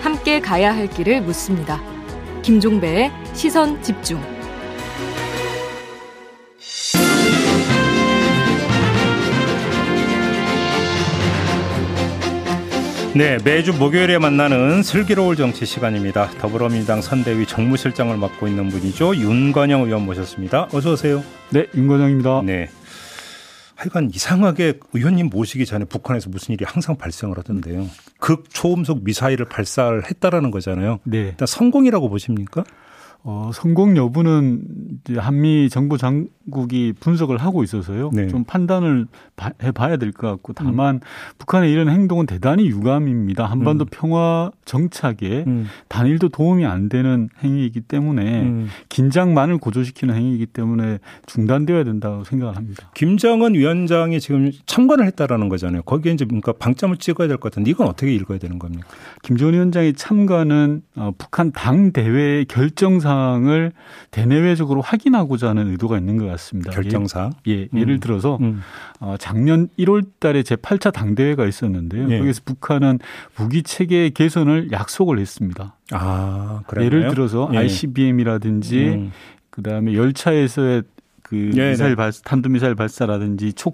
함께 가야 할 길을 묻습니다. 김종배의 시선 집중. 네, 매주 목요일에 만나는 슬기로울 정치 시간입니다. 더불어민주당 선대위 정무실장을 맡고 있는 분이죠. 윤건영 의원 모셨습니다. 어서 오세요. 네, 윤건영입니다. 네. 하여간 이상하게 의원님 모시기 전에 북한에서 무슨 일이 항상 발생을 하던데요. 극초음속 미사일을 발사를 했다라는 거잖아요. 네. 일단 성공이라고 보십니까? 어, 성공 여부는 이제 한미 정부 당국이 분석을 하고 있어서요. 네. 좀 판단을 바, 해봐야 될 것 같고 다만 음. 북한의 이런 행동은 대단히 유감입니다. 한반도 음. 평화 정착에 음. 단일도 도움이 안 되는 행위이기 때문에 음. 긴장만을 고조시키는 행위이기 때문에 중단되어야 된다고 생각을 합니다. 김정은 위원장이 지금 참관을 했다라는 거잖아요. 거기에 이제 그러니까 방점을 찍어야 될 것 같은데 이건 어떻게 읽어야 되는 겁니까? 김정은 위원장의 참관은 어, 북한 당 대회의 결정사 결정 사항을 대내외적으로 확인하고자 하는 의도가 있는 것 같습니다. 결정사항? 예, 예 예를 음. 들어서 음. 어, 작년 1월 달에 제8차 당대회가 있었는데요. 예. 거기서 북한은 무기 체계 개선을 약속을 했습니다. 아, 그래요? 예를 들어서 예. ICBM이라든지 음. 그다음에 열차에서의 그 네, 미사일 발 탄도 미사일 발사라든지 초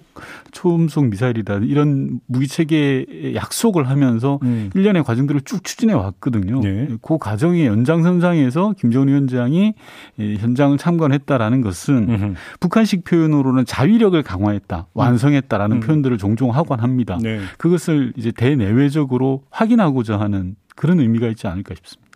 초음속 미사일이라든지 이런 무기 체계 약속을 하면서 음. 일련의 과정들을 쭉 추진해 왔거든요. 네. 그 과정의 연장선상에서 김정은 위원장이 현장을 참관했다라는 것은 음흠. 북한식 표현으로는 자위력을 강화했다, 완성했다라는 음. 표현들을 종종 하곤 합니다. 네. 그것을 이제 대내외적으로 확인하고자 하는 그런 의미가 있지 않을까 싶습니다.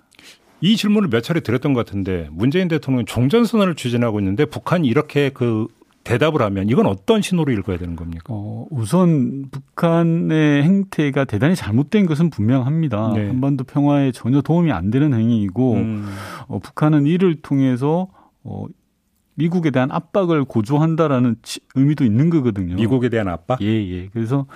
이 질문을 몇 차례 드렸던 것 같은데 문재인 대통령은 종전선언을 추진하고 있는데 북한이 이렇게 그 대답을 하면 이건 어떤 신호로 읽어야 되는 겁니까? 어, 우선 북한의 행태가 대단히 잘못된 것은 분명합니다. 네. 한반도 평화에 전혀 도움이 안 되는 행위이고 음. 어, 북한은 이를 통해서 어, 미국에 대한 압박을 고조한다라는 의미도 있는 거거든요. 미국에 대한 압박? 예, 예. 그래서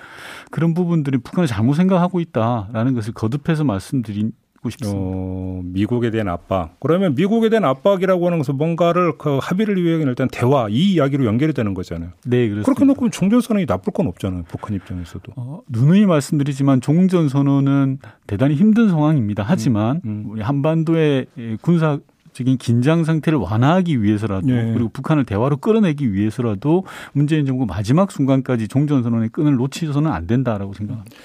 그런 부분들이 북한을 잘못 생각하고 있다라는 것을 거듭해서 말씀드린 듣고 싶습니다. 어, 미국에 대한 압박. 그러면 미국에 대한 압박이라고 하는 것은 뭔가를 그 합의를 위해서는 일단 대화 이 이야기로 연결이 되는 거잖아요. 네, 그렇습니다. 그렇게 놓고 종전 선언이 나쁠 건 없잖아요. 북한 입장에서도. 어, 누누이 말씀드리지만 종전 선언은 대단히 힘든 상황입니다. 하지만 음, 음. 우리 한반도의 군사 적인 긴장 상태를 완화하기 위해서라도 네. 그리고 북한을 대화로 끌어내기 위해서라도 문재인 정부 마지막 순간까지 종전 선언의 끈을 놓치서는 안 된다라고 생각합니다.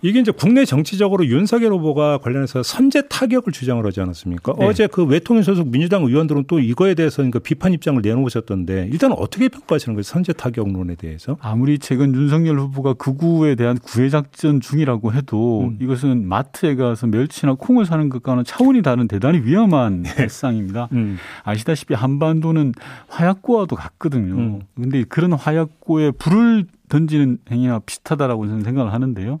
이게 이제 국내 정치적으로 윤석열 후보가 관련해서 선제 타격을 주장을 하지 않았습니까? 네. 어제 그 외통위 소속 민주당 의원들은 또 이거에 대해서 그러니까 비판 입장을 내놓으셨던데 일단 어떻게 평가하시는 거예요? 선제 타격론에 대해서? 아무리 최근 윤석열 후보가 극우에 대한 구애 작전 중이라고 해도 음. 이것은 마트에 가서 멸치나 콩을 사는 것과는 차원이 다른 대단히 위험한 네. 발상입니다. 음. 아시다시피 한반도는 화약고와도 같거든요. 그런데 음. 그런 화약고에 불을 던지는 행위와 비슷하다라고 저는 생각을 하는데요.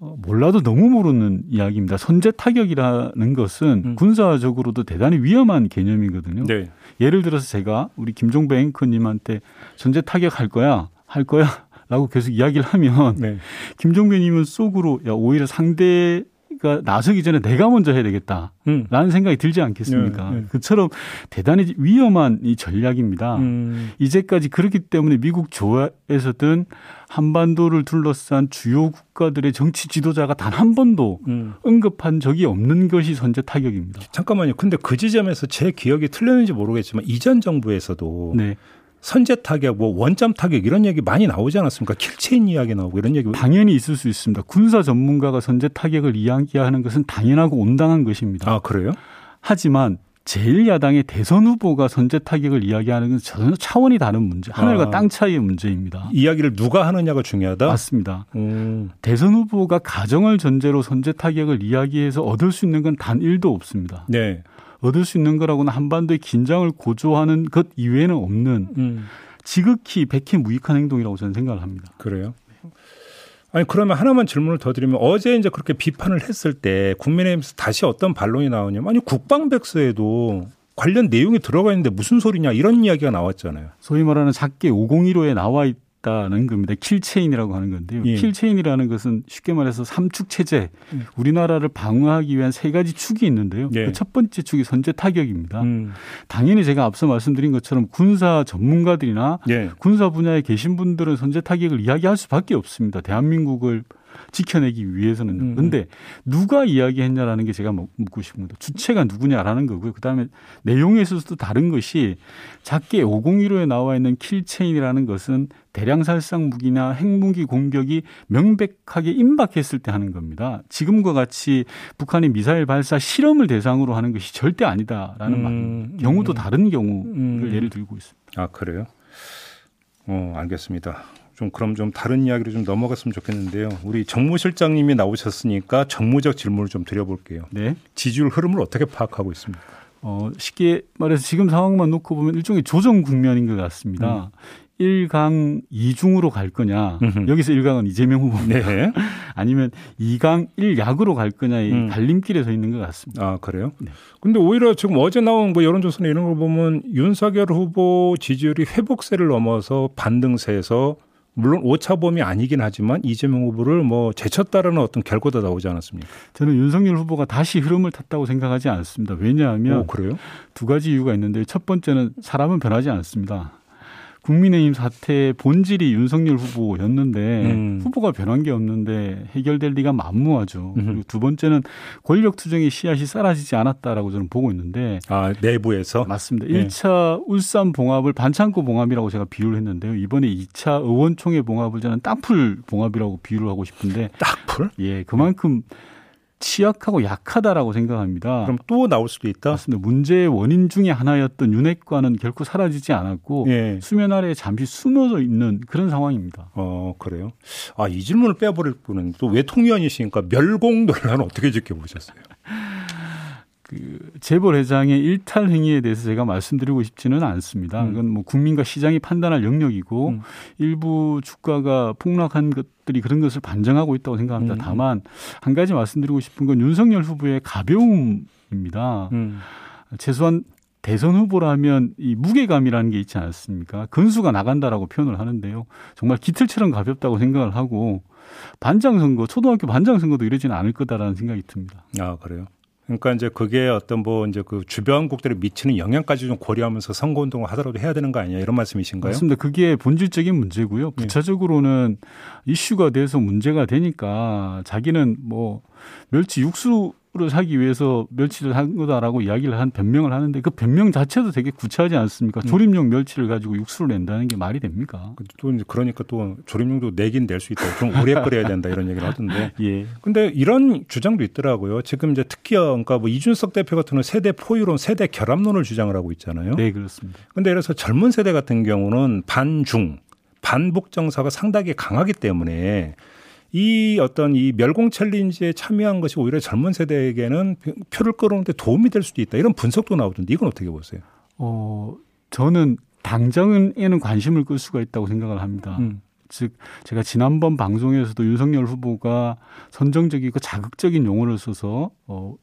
어, 몰라도 너무 모르는 이야기입니다. 선제 타격이라는 것은 음. 군사적으로도 대단히 위험한 개념이거든요. 네. 예를 들어서 제가 우리 김종배 앵커님한테 선제 타격할 거야, 할 거야. 라고 계속 이야기를 하면 네. 김종배님은 속으로 야 오히려 상대 가 나서기 전에 내가 먼저 해야 되겠다라는 음. 생각이 들지 않겠습니까? 네, 네. 그처럼 대단히 위험한 이 전략입니다. 음. 이제까지 그렇기 때문에 미국 조에서든 한반도를 둘러싼 주요 국가들의 정치 지도자가 단 한 번도 음. 언급한 적이 없는 것이 선제 타격입니다. 잠깐만요. 근데 그 지점에서 제 기억이 틀렸는지 모르겠지만 이전 정부에서도 네. 선제 타격, 뭐 원점 타격 이런 얘기 많이 나오지 않았습니까? kill chain 이야기 나오고 이런 얘기 당연히 있을 수 있습니다. 군사 전문가가 선제 타격을 이야기하는 것은 당연하고 온당한 것입니다. 아 그래요? 하지만 제1야당의 대선 후보가 선제 타격을 이야기하는 건 전혀 차원이 다른 문제, 하늘과 아, 땅 차이의 문제입니다. 이야기를 누가 하느냐가 중요하다? 맞습니다. 음. 대선 후보가 가정을 전제로 선제 타격을 이야기해서 얻을 수 있는 건 단 1도 없습니다. 네. 얻을 수 있는 거라고는 한반도의 긴장을 고조하는 것 이외에는 없는 음. 지극히 백해 무익한 행동이라고 저는 생각을 합니다. 그래요? 아니 그러면 하나만 질문을 더 드리면 어제 이제 그렇게 비판을 했을 때 국민의힘에서 다시 어떤 반론이 나오냐면 아니 국방백서에도 관련 내용이 들어가 있는데 무슨 소리냐 이런 이야기가 나왔잖아요. 소위 말하는 작계 5015에 나와 있 다는 겁니다. kill chain이라고 하는 건데요. 예. kill chain이라는 것은 쉽게 말해서 삼축 체제, 음. 우리나라를 방어하기 위한 세 가지 축이 있는데요. 예. 그 첫 번째 축이 선제 타격입니다. 음. 당연히 제가 앞서 말씀드린 것처럼 군사 전문가들이나 예. 군사 분야에 계신 분들은 선제 타격을 이야기할 수밖에 없습니다. 대한민국을 지켜내기 위해서는. 음. 근데 누가 이야기했냐라는 게 제가 묻고 싶은 겁니다. 주체가 누구냐라는 거고요. 그다음에 내용에 있어서도 다른 것이 작게 501호에 나와 있는 킬체인이라는 것은 대량 살상 무기나 핵무기 공격이 명백하게 임박했을 때 하는 겁니다. 지금과 같이 북한이 미사일 발사 실험을 대상으로 하는 것이 절대 아니다라는 음. 말. 경우도 다른 경우를 음. 예를 들고 있습니다. 아 그래요? 어 알겠습니다. 좀 그럼 좀 다른 이야기로 좀 넘어갔으면 좋겠는데요. 우리 정무 실장님이 나오셨으니까 정무적 질문을 좀 드려볼게요. 네. 지지율 흐름을 어떻게 파악하고 있습니까? 어, 쉽게 말해서 지금 상황만 놓고 보면 일종의 조정 국면인 것 같습니다. 음. 1강 2중으로 갈 거냐. 음흠. 여기서 1강은 이재명 후보입니다. 네. 아니면 2강 1약으로 갈 거냐의 음. 갈림길에 서 있는 것 같습니다. 아, 그래요? 네. 근데 오히려 지금 어제 나온 뭐 여론조사나 이런 걸 보면 윤석열 후보 지지율이 회복세를 넘어서 반등세에서 물론 오차범위 아니긴 하지만 이재명 후보를 뭐 제쳤다라는 어떤 결과도 나오지 않았습니까? 저는 윤석열 후보가 다시 흐름을 탔다고 생각하지 않습니다. 왜냐하면 오? 두 가지 이유가 있는데 첫 번째는 사람은 변하지 않습니다. 국민의힘 사태의 본질이 윤석열 후보였는데 음. 후보가 변한 게 없는데 해결될 리가 만무하죠. 음. 그리고 두 번째는 권력 투쟁의 씨앗이 사라지지 않았다라고 저는 보고 있는데 아 내부에서 맞습니다. 네. 1차 울산 봉합을 반창고 봉합이라고 제가 비유를 했는데요. 이번에 2차 의원총회 봉합을 저는 땅풀 봉합이라고 비유를 하고 싶은데 땅풀? 예, 그만큼 취약하고 약하다라고 생각합니다. 그럼 또 나올 수도 있다. 맞습니다. 문제의 원인 중에 하나였던 윤핵관은 결코 사라지지 않았고 예. 수면 아래에 잠시 숨어져 있는 그런 상황입니다. 어 그래요? 아 이 질문을 빼버릴 분은 또 외통위원이시니까 멸공 논란 어떻게 지켜보셨어요? 그 재벌 회장의 일탈 행위에 대해서 제가 말씀드리고 싶지는 않습니다. 음. 그건 뭐 국민과 시장이 판단할 영역이고 음. 일부 주가가 폭락한 것들이 그런 것을 반증하고 있다고 생각합니다. 음. 다만 한 가지 말씀드리고 싶은 건 윤석열 후보의 가벼움입니다. 음. 최소한 대선 후보라면 이 무게감이라는 게 있지 않습니까? 근수가 나간다라고 표현을 하는데요. 정말 기틀처럼 가볍다고 생각을 하고 반장 선거, 초등학교 반장 선거도 이러지는 않을 거다라는 생각이 듭니다. 아, 그래요? 그러니까 이제 그게 어떤 뭐 이제 그 주변국들에 미치는 영향까지 좀 고려하면서 선거 운동을 하더라도 해야 되는 거 아니냐 이런 말씀이신가요? 맞습니다. 그게 본질적인 문제고요. 예. 부차적으로는 네. 이슈가 돼서 문제가 되니까 자기는 뭐 멸치 육수 를 사기 위해서 멸치를 한 거다라고 이야기를 한 변명을 하는데 그 변명 자체도 되게 구차하지 않습니까? 음. 조림용 멸치를 가지고 육수를 낸다는 게 말이 됩니까? 그또 이제 그러니까 또 조림용도 내긴 낼 수 있다. 좀 오래 끓여야 된다 이런 얘기를 하던데. 예. 근데 이런 주장도 있더라고요. 지금 이제 특히 그러니까 뭐 이준석 대표 같은 세대 포유론, 세대 결합론을 주장을 하고 있잖아요. 네, 그렇습니다. 근데 그래서 젊은 세대 같은 경우는 반중, 반북 정서가 상당히 강하기 때문에 이 어떤 이 멸공 챌린지에 참여한 것이 오히려 젊은 세대에게는 표를 끌어오는데 도움이 될 수도 있다. 이런 분석도 나오던데 이건 어떻게 보세요? 어, 저는 당장에는 관심을 끌 수가 있다고 생각을 합니다. 음. 즉 제가 지난번 방송에서도 윤석열 후보가 선정적이고 자극적인 용어를 써서 어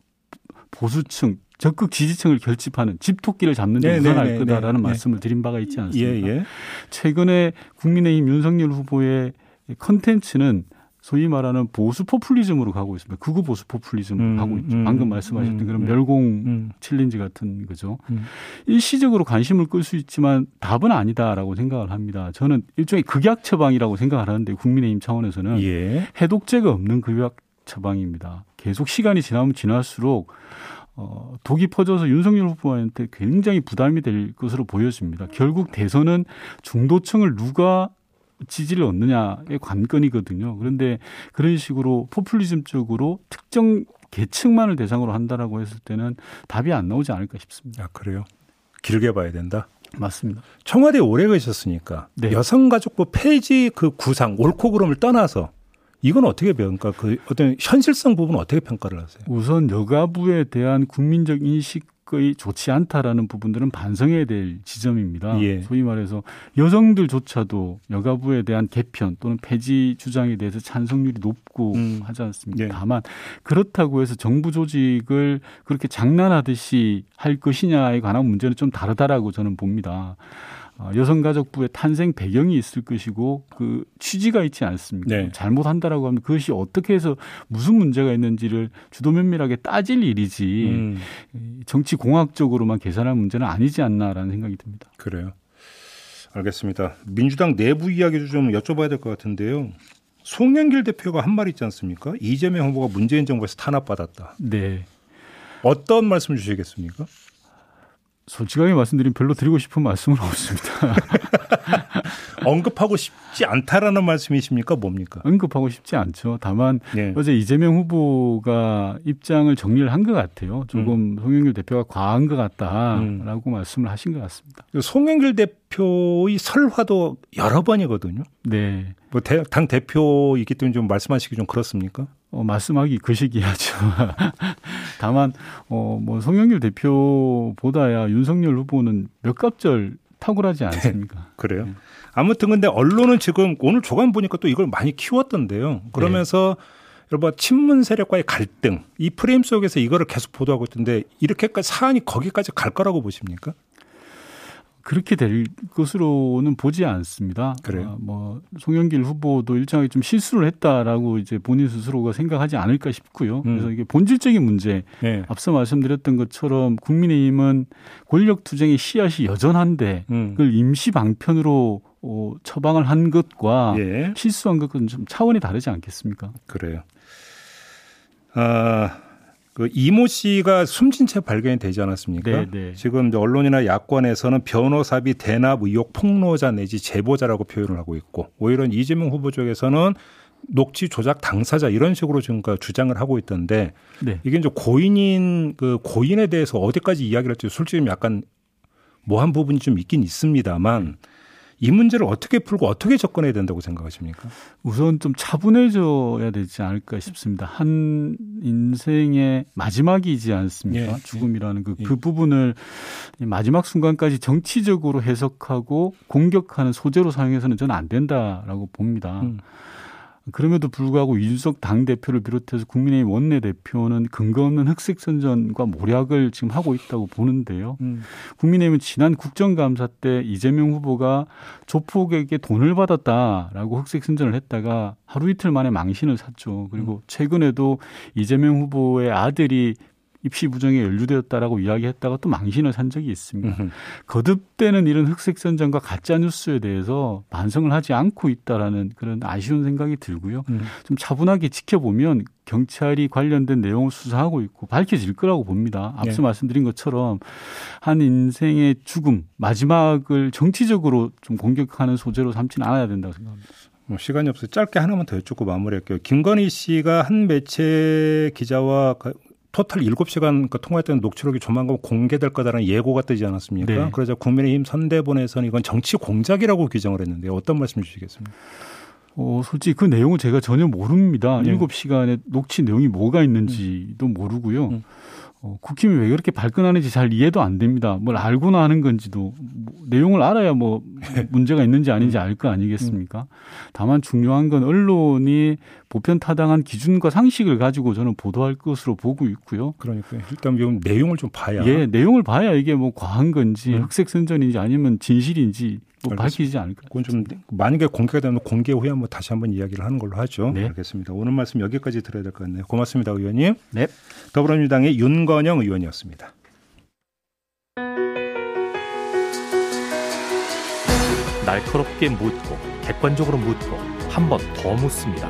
보수층 적극 지지층을 결집하는 집토끼를 잡는 데 우선할 네, 네, 네, 거다라는 네, 말씀을 드린 바가 있지 않습니까? 예, 예. 최근에 국민의힘 윤석열 후보의 컨텐츠는 소위 말하는 보수 포퓰리즘으로 가고 있습니다. 극우 보수 포퓰리즘으로 음, 가고 있죠. 음, 방금 말씀하셨던 음, 그런 음. 멸공 음. challenge 같은 거죠. 음. 일시적으로 관심을 끌 수 있지만 답은 아니다라고 생각을 합니다. 저는 일종의 극약 처방이라고 생각을 하는데 국민의힘 차원에서는 예. 해독제가 없는 극약 처방입니다. 계속 시간이 지나면 지날수록 어, 독이 퍼져서 윤석열 후보한테 굉장히 부담이 될 것으로 보여집니다. 결국 대선은 중도층을 누가 지지를 얻느냐의 관건이거든요. 그런데 그런 식으로 포퓰리즘적으로 특정 계층만을 대상으로 한다라고 했을 때는 답이 안 나오지 않을까 싶습니다. 아, 그래요? 길게 봐야 된다? 맞습니다. 청와대에 오래 계셨으니까 네. 여성가족부 폐지 그 구상 옳고 그름을 떠나서 이건 어떻게 평가? 그 어떤 현실성 부분 어떻게 평가를 하세요? 우선 여가부에 대한 국민적 인식 거의 좋지 않다라는 부분들은 반성해야 될 지점입니다. 예. 소위 말해서 여성들조차도 여가부에 대한 개편 또는 폐지 주장에 대해서 찬성률이 높고 음. 하지 않습니까? 예. 다만 그렇다고 해서 정부 조직을 그렇게 장난하듯이 할 것이냐에 관한 문제는 좀 다르다라고 저는 봅니다. 어, 여성가족부의 탄생 배경이 있을 것이고 그 취지가 있지 않습니까? 네. 잘못한다라고 하면 그것이 어떻게 해서 무슨 문제가 있는지를 주도 면밀하게 따질 일이지 음. 정치 공학적으로만 계산할 문제는 아니지 않나라는 생각이 듭니다. 그래요. 알겠습니다. 민주당 내부 이야기도 좀 여쭤봐야 될 것 같은데요. 송영길 대표가 한 말 있지 않습니까? 이재명 후보가 문재인 정부에서 탄압받았다. 네. 어떤 말씀 주시겠습니까? 솔직하게 말씀드리면 별로 드리고 싶은 말씀은 없습니다. 언급하고 싶지 않다라는 말씀이십니까? 뭡니까? 언급하고 싶지 않죠. 다만 네. 어제 이재명 후보가 입장을 정리를 한 것 같아요. 조금 음. 송영길 대표가 과한 것 같다라고 음. 말씀을 하신 것 같습니다. 송영길 대표의 설화도 여러 번이거든요. 네. 뭐당 대표이기 때문에 좀 말씀하시기 좀 그렇습니까? 어, 말씀하기 그 시기하죠. 다만 어, 뭐 송영길 대표보다야 윤석열 후보는 몇 갑절 탁월하지 않습니까? 네, 그래요. 네. 아무튼 근데 언론은 지금 오늘 조간 보니까 또 이걸 많이 키웠던데요. 그러면서 네. 여러분 친문 세력과의 갈등 이 프레임 속에서 이거를 계속 보도하고 있던데 이렇게까지 사안이 거기까지 갈 거라고 보십니까? 그렇게 될 것으로는 보지 않습니다. 그래요. 아, 뭐 송영길 후보도 일정하게 좀 실수를 했다라고 이제 본인 스스로가 생각하지 않을까 싶고요. 음. 그래서 이게 본질적인 문제, 네. 앞서 말씀드렸던 것처럼 국민의힘은 권력 투쟁의 씨앗이 여전한데 음. 그걸 임시 방편으로 어, 처방을 한 것과 예. 실수한 것은 좀 차원이 다르지 않겠습니까? 그래요. 아. 그 이모 씨가 숨진 채 발견이 되지 않았습니까? 네, 네. 지금 언론이나 야권에서는 변호사비 대납 의혹 폭로자 내지 제보자라고 표현을 하고 있고 오히려 이재명 후보 쪽에서는 녹취 조작 당사자 이런 식으로 지금 그 주장을 하고 있던데 네. 이게 이제 고인인 그 고인에 대해서 어디까지 이야기를 할지 솔직히 약간 모한 부분이 좀 있긴 있습니다만 이 문제를 어떻게 풀고 어떻게 접근해야 된다고 생각하십니까? 우선 좀 차분해져야 되지 않을까 싶습니다. 한 인생의 마지막이지 않습니까? 예. 죽음이라는 그, 예. 그 부분을 마지막 순간까지 정치적으로 해석하고 공격하는 소재로 사용해서는 저는 안 된다라고 봅니다. 음. 그럼에도 불구하고 이준석 당대표를 비롯해서 국민의힘 원내대표는 근거 없는 흑색 선전과 모략을 지금 하고 있다고 보는데요. 음. 국민의힘은 지난 국정감사 때 이재명 후보가 조폭에게 돈을 받았다라고 흑색 선전을 했다가 하루 이틀 만에 망신을 샀죠. 그리고 음. 최근에도 이재명 후보의 아들이 입시 부정에 연루되었다라고 이야기했다가 또 망신을 산 적이 있습니다. 으흠. 거듭되는 이런 흑색 선전과 가짜 뉴스에 대해서 반성을 하지 않고 있다라는 그런 아쉬운 생각이 들고요. 음. 좀 차분하게 지켜보면 경찰이 관련된 내용을 수사하고 있고 밝혀질 거라고 봅니다. 앞서 네. 말씀드린 것처럼 한 인생의 죽음 마지막을 정치적으로 좀 공격하는 소재로 삼지는 않아야 된다고 생각합니다. 뭐 시간이 없어서 짧게 하나만 더 여쭙고 마무리할게요. 김건희 씨가 한 매체 기자와 토탈 7시간 그 통화했던 녹취록이 조만간 공개될 거다라는 예고가 뜨지 않았습니까? 네. 그러자 국민의힘 선대본에서는 이건 정치 공작이라고 규정을 했는데 어떤 말씀 주시겠습니까? 어, 솔직히 그 내용은 제가 전혀 모릅니다. 네. 7시간의 녹취 내용이 뭐가 있는지도 모르고요. 음. 어, 국힘이 왜 그렇게 발끈하는지 잘 이해도 안 됩니다. 뭘 알고나 하는 건지도 뭐, 내용을 알아야 뭐 문제가 있는지 아닌지 알 거 아니겠습니까? 다만 중요한 건 언론이 보편 타당한 기준과 상식을 가지고 저는 보도할 것으로 보고 있고요. 그러니까 일단 이 내용을 좀 봐야. 예, 내용을 봐야 이게 뭐 과한 건지 음. 흑색 선전인지 아니면 진실인지 뭐 밝히지 않을까. 그건 좀 만약에 공개가 되면 공개 후에 한번 다시 한번 이야기를 하는 걸로 하죠. 네. 알겠습니다. 오늘 말씀 여기까지 들어야 될 것 같네요. 고맙습니다, 의원님. 네. 더불어민주당의 윤건영 의원이었습니다. 날카롭게 묻고 객관적으로 묻고 한 번 더 묻습니다.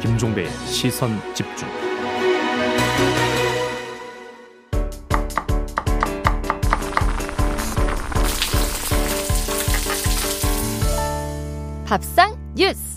김종배의 시선 집중. 밥상 뉴스.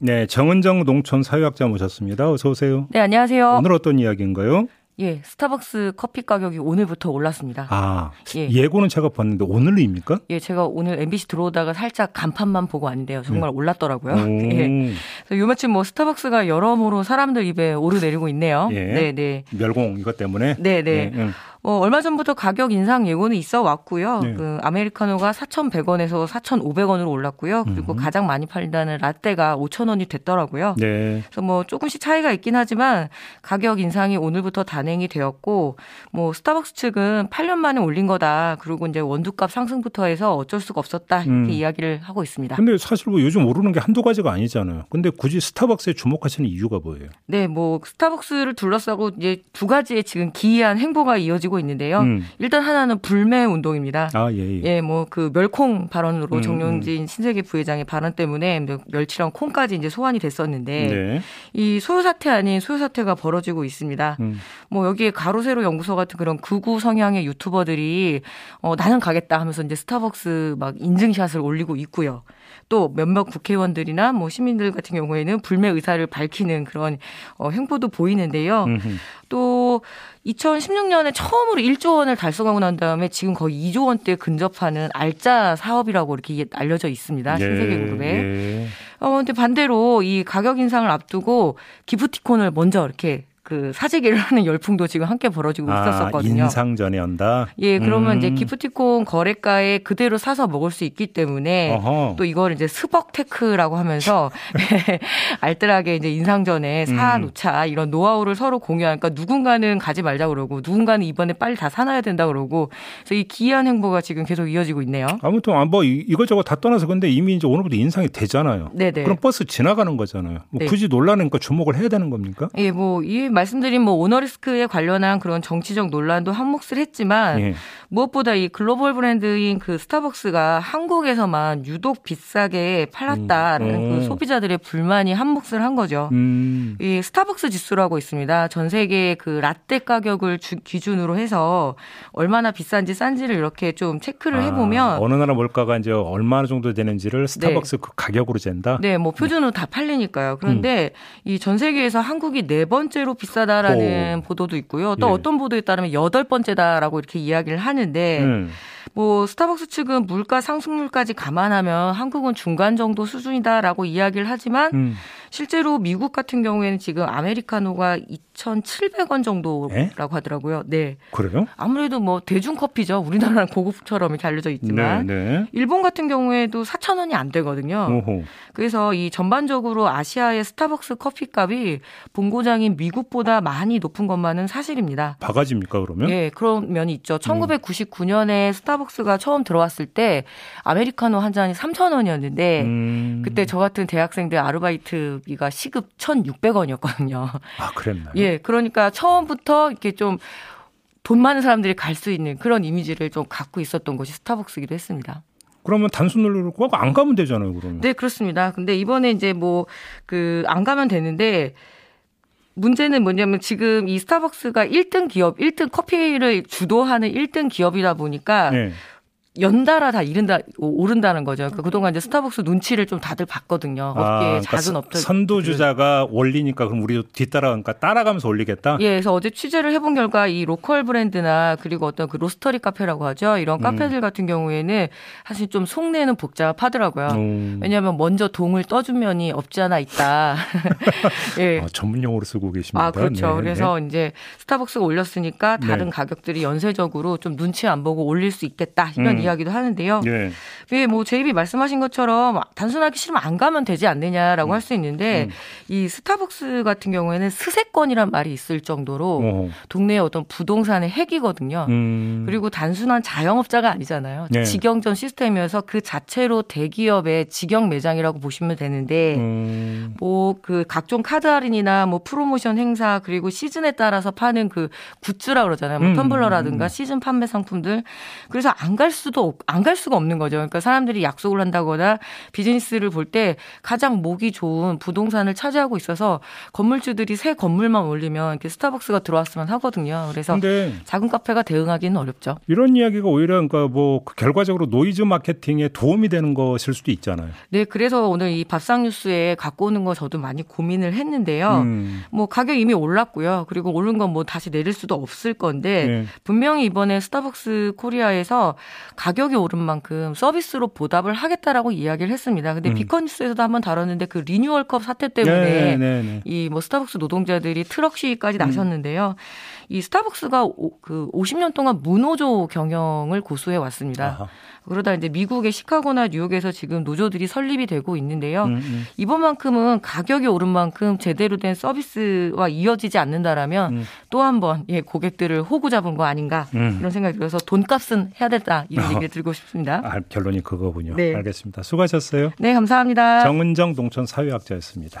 네, 정은정 농촌 사회학자 모셨습니다. 어서 오세요. 네, 안녕하세요. 오늘 어떤 이야기인가요? 예, 스타벅스 커피 가격이 오늘부터 올랐습니다. 아, 예. 예고는 제가 봤는데 오늘입니까? 예, 제가 오늘 MBC 들어오다가 살짝 간판만 보고 왔는데요. 정말 네. 올랐더라고요. 예. 그래서 요마침 뭐 스타벅스가 여러모로 사람들 입에 오르내리고 있네요. 예. 네, 네. 멸공 이것 때문에. 네, 네. 네. 어, 얼마 전부터 가격 인상 예고는 있어 왔고요. 네. 그 아메리카노가 4,100원에서 4,500원으로 올랐고요. 그리고 음. 가장 많이 팔린다는 라떼가 5,000원이 됐더라고요. 네. 그래서 뭐 조금씩 차이가 있긴 하지만 가격 인상이 오늘부터 단행이 되었고 뭐 스타벅스 측은 8년 만에 올린 거다. 그리고 이제 원두값 상승부터 해서 어쩔 수가 없었다. 이렇게 음. 이야기를 하고 있습니다. 근데 사실 뭐 요즘 오르는 게 한두 가지가 아니잖아요. 근데 굳이 스타벅스에 주목하시는 이유가 뭐예요? 네, 뭐 스타벅스를 둘러싸고 이제 두 가지의 지금 기이한 행보가 이어지고 있는데요. 음. 일단 하나는 불매 운동입니다. 아, 예, 예. 예, 뭐 그 멸콩 발언으로 음, 정용진 음. 신세계 부회장의 발언 때문에 멸치랑 콩까지 이제 소환이 됐었는데 네. 이 소요 사태 아닌 소요 사태가 벌어지고 있습니다. 음. 뭐 여기에 가로세로 연구소 같은 그런 극우 성향의 유튜버들이 어 나는 가겠다 하면서 이제 스타벅스 막 인증샷을 올리고 있고요. 또 몇몇 국회의원들이나 뭐 시민들 같은 경우에는 불매 의사를 밝히는 그런 어, 행보도 보이는데요. 음흠. 또 2016년에 처음으로 1조 원을 달성하고 난 다음에 지금 거의 2조 원대 근접하는 알짜 사업이라고 이렇게 알려져 있습니다. 예, 신세계 그룹에. 예. 어, 근데 반대로 이 가격 인상을 앞두고 기프티콘을 먼저 이렇게 그 사재기를 하는 열풍도 지금 함께 벌어지고 아, 있었거든요. 인상전에 한다. 예, 그러면 음. 이제 기프티콘 거래가에 그대로 사서 먹을 수 있기 때문에 어허. 또 이걸 이제 스벅테크라고 하면서 알뜰하게 이제 인상전에 사 놓자 음. 이런 노하우를 서로 공유하니까 누군가는 가지 말자 그러고 누군가는 이번에 빨리 다 사놔야 된다 그러고 그래서 이 기이한 행보가 지금 계속 이어지고 있네요. 아무튼 아, 뭐 이것저것 다 떠나서 근데 이미 이제 오늘부터 인상이 되잖아요. 네네. 그럼 버스 지나가는 거잖아요. 뭐 네. 굳이 놀라니까 주목을 해야 되는 겁니까? 예, 뭐이 말씀드린 뭐 오너리스크에 관련한 그런 정치적 논란도 한몫을 했지만 예. 무엇보다 이 글로벌 브랜드인 그 스타벅스가 한국에서만 유독 비싸게 팔았다라는 음. 그 어. 소비자들의 불만이 한몫을 한 거죠. 음. 이 스타벅스 지수라고 있습니다. 전 세계 그 라떼 가격을 주, 기준으로 해서 얼마나 비싼지 싼지를 이렇게 좀 체크를 아, 해보면 어느 나라 물가가 이제 얼마나 정도 되는지를 스타벅스 네. 그 가격으로 잰다. 네, 뭐 표준으로 네. 다 팔리니까요. 그런데 음. 이전 세계에서 한국이 네 번째로 비 싸다라는 오. 보도도 있고요. 또 예. 어떤 보도에 따르면 여덟 번째다라고 이렇게 이야기를 하는. 하는데 음. 뭐 스타벅스 측은 물가 상승률까지 감안하면 한국은 중간 정도 수준이다라고 이야기를 하지만 음. 실제로 미국 같은 경우에는 지금 아메리카노가 2,700원 정도라고 에? 하더라고요. 네. 그래요? 아무래도 뭐 대중 커피죠. 우리나라는 고급처럼 이렇게 알려져 있지만 네, 네. 일본 같은 경우에도 4,000원이 안 되거든요. 오호. 그래서 이 전반적으로 아시아의 스타벅스 커피 값이 본고장인 미국보다 많이 높은 것만은 사실입니다. 바가지입니까 그러면? 예, 그런 면이 있죠. 1999년에 음. 스타벅스가 처음 들어왔을 때 아메리카노 한 잔이 3,000원이었는데 음. 그때 저 같은 대학생들 아르바이트 시급이가 시급 1,600원이었거든요. 아, 그랬나요? 예, 그러니까 처음부터 이렇게 좀 돈 많은 사람들이 갈 수 있는 그런 이미지를 좀 갖고 있었던 것이 스타벅스기도 했습니다. 그러면 단순 논리로 꼭 안 가면 되잖아요, 그러면. 네, 그렇습니다. 근데 이번에 이제 뭐 그 안 가면 되는데 문제는 뭐냐면 지금 이 스타벅스가 1등 기업, 1등 커피를 주도하는 1등 기업이다 보니까 네. 연달아 다 이른다 오른다는 거죠. 그러니까 그동안 이제 스타벅스 눈치를 좀 다들 봤거든요. 업계 아, 그러니까 작은 업들 선두주자가 올리니까 그럼 우리도 뒤따라가니까 따라가면서 올리겠다. 예, 그래서 어제 취재를 해본 결과 이 로컬 브랜드나 그리고 어떤 그 로스터리 카페라고 하죠. 이런 음. 카페들 음. 같은 경우에는 사실 좀 속내는 복잡하더라고요. 음. 왜냐하면 먼저 동을 떠준 면이 없지 않아 있다. 예, 아, 전문 용어로 쓰고 계십니다. 아 그렇죠. 네, 그래서 네. 이제 스타벅스가 올렸으니까 다른 네. 가격들이 연쇄적으로 좀 눈치 안 보고 올릴 수 있겠다 이런 음. 이야기도 하는데요. 예. 왜뭐 제이비 말씀하신 것처럼 단순하게 싫으면 안 가면 되지 않느냐라고 음. 할수 있는데 음. 이 스타벅스 같은 경우에는 스세권이란 말이 있을 정도로 어허. 동네의 어떤 부동산의 핵이거든요. 음. 그리고 단순한 자영업자가 아니잖아요. 네. 직영점 시스템이어서 그 자체로 대기업의 직영 매장이라고 보시면 되는데 음. 뭐그 각종 카드 할인이나 뭐 프로모션 행사 그리고 시즌에 따라서 파는 그 goods라 그러잖아요. 뭐 음. 텀블러라든가 음. 시즌 판매 상품들. 그래서 안 갈 수도 안 갈 수가 없는 거죠. 그러니까 사람들이 약속을 한다거나 비즈니스를 볼 때 가장 목이 좋은 부동산을 차지하고 있어서 건물주들이 새 건물만 올리면 이렇게 스타벅스가 들어왔으면 하거든요. 그래서 작은 카페가 대응하기는 어렵죠. 이런 이야기가 오히려 그러니까 뭐그 결과적으로 노이즈 마케팅에 도움이 되는 것일 수도 있잖아요. 네, 그래서 오늘 이 밥상 뉴스에 갖고 오는 거 저도 많이 고민을 했는데요. 음. 뭐 가격 이미 올랐고요. 그리고 오른 건 뭐 다시 내릴 수도 없을 건데 네. 분명히 이번에 스타벅스 코리아에서 가격이 오른 만큼 서비스로 보답을 하겠다라고 이야기를 했습니다. 근데 음. 비컨 뉴스에서도 한번 다뤘는데 그 리뉴얼컵 사태 때문에 네, 네, 네. 이뭐 스타벅스 노동자들이 트럭 시위까지 음. 나섰는데요. 이 스타벅스가 오, 그 50년 동안 무노조 경영을 고수해 왔습니다. 아하. 그러다 이제 미국의 시카고나 뉴욕에서 지금 노조들이 설립이 되고 있는데요. 음, 음. 이번만큼은 가격이 오른 만큼 제대로 된 서비스와 이어지지 않는다라면 음. 또한 번 예, 고객들을 호구 잡은 거 아닌가 음. 이런 생각이 들어서 돈값은 해야 된다 이런 어. 얘기를 들고 싶습니다. 아, 결론이 그거군요. 네. 알겠습니다. 수고하셨어요. 네, 감사합니다. 정은정 동천 사회학자였습니다.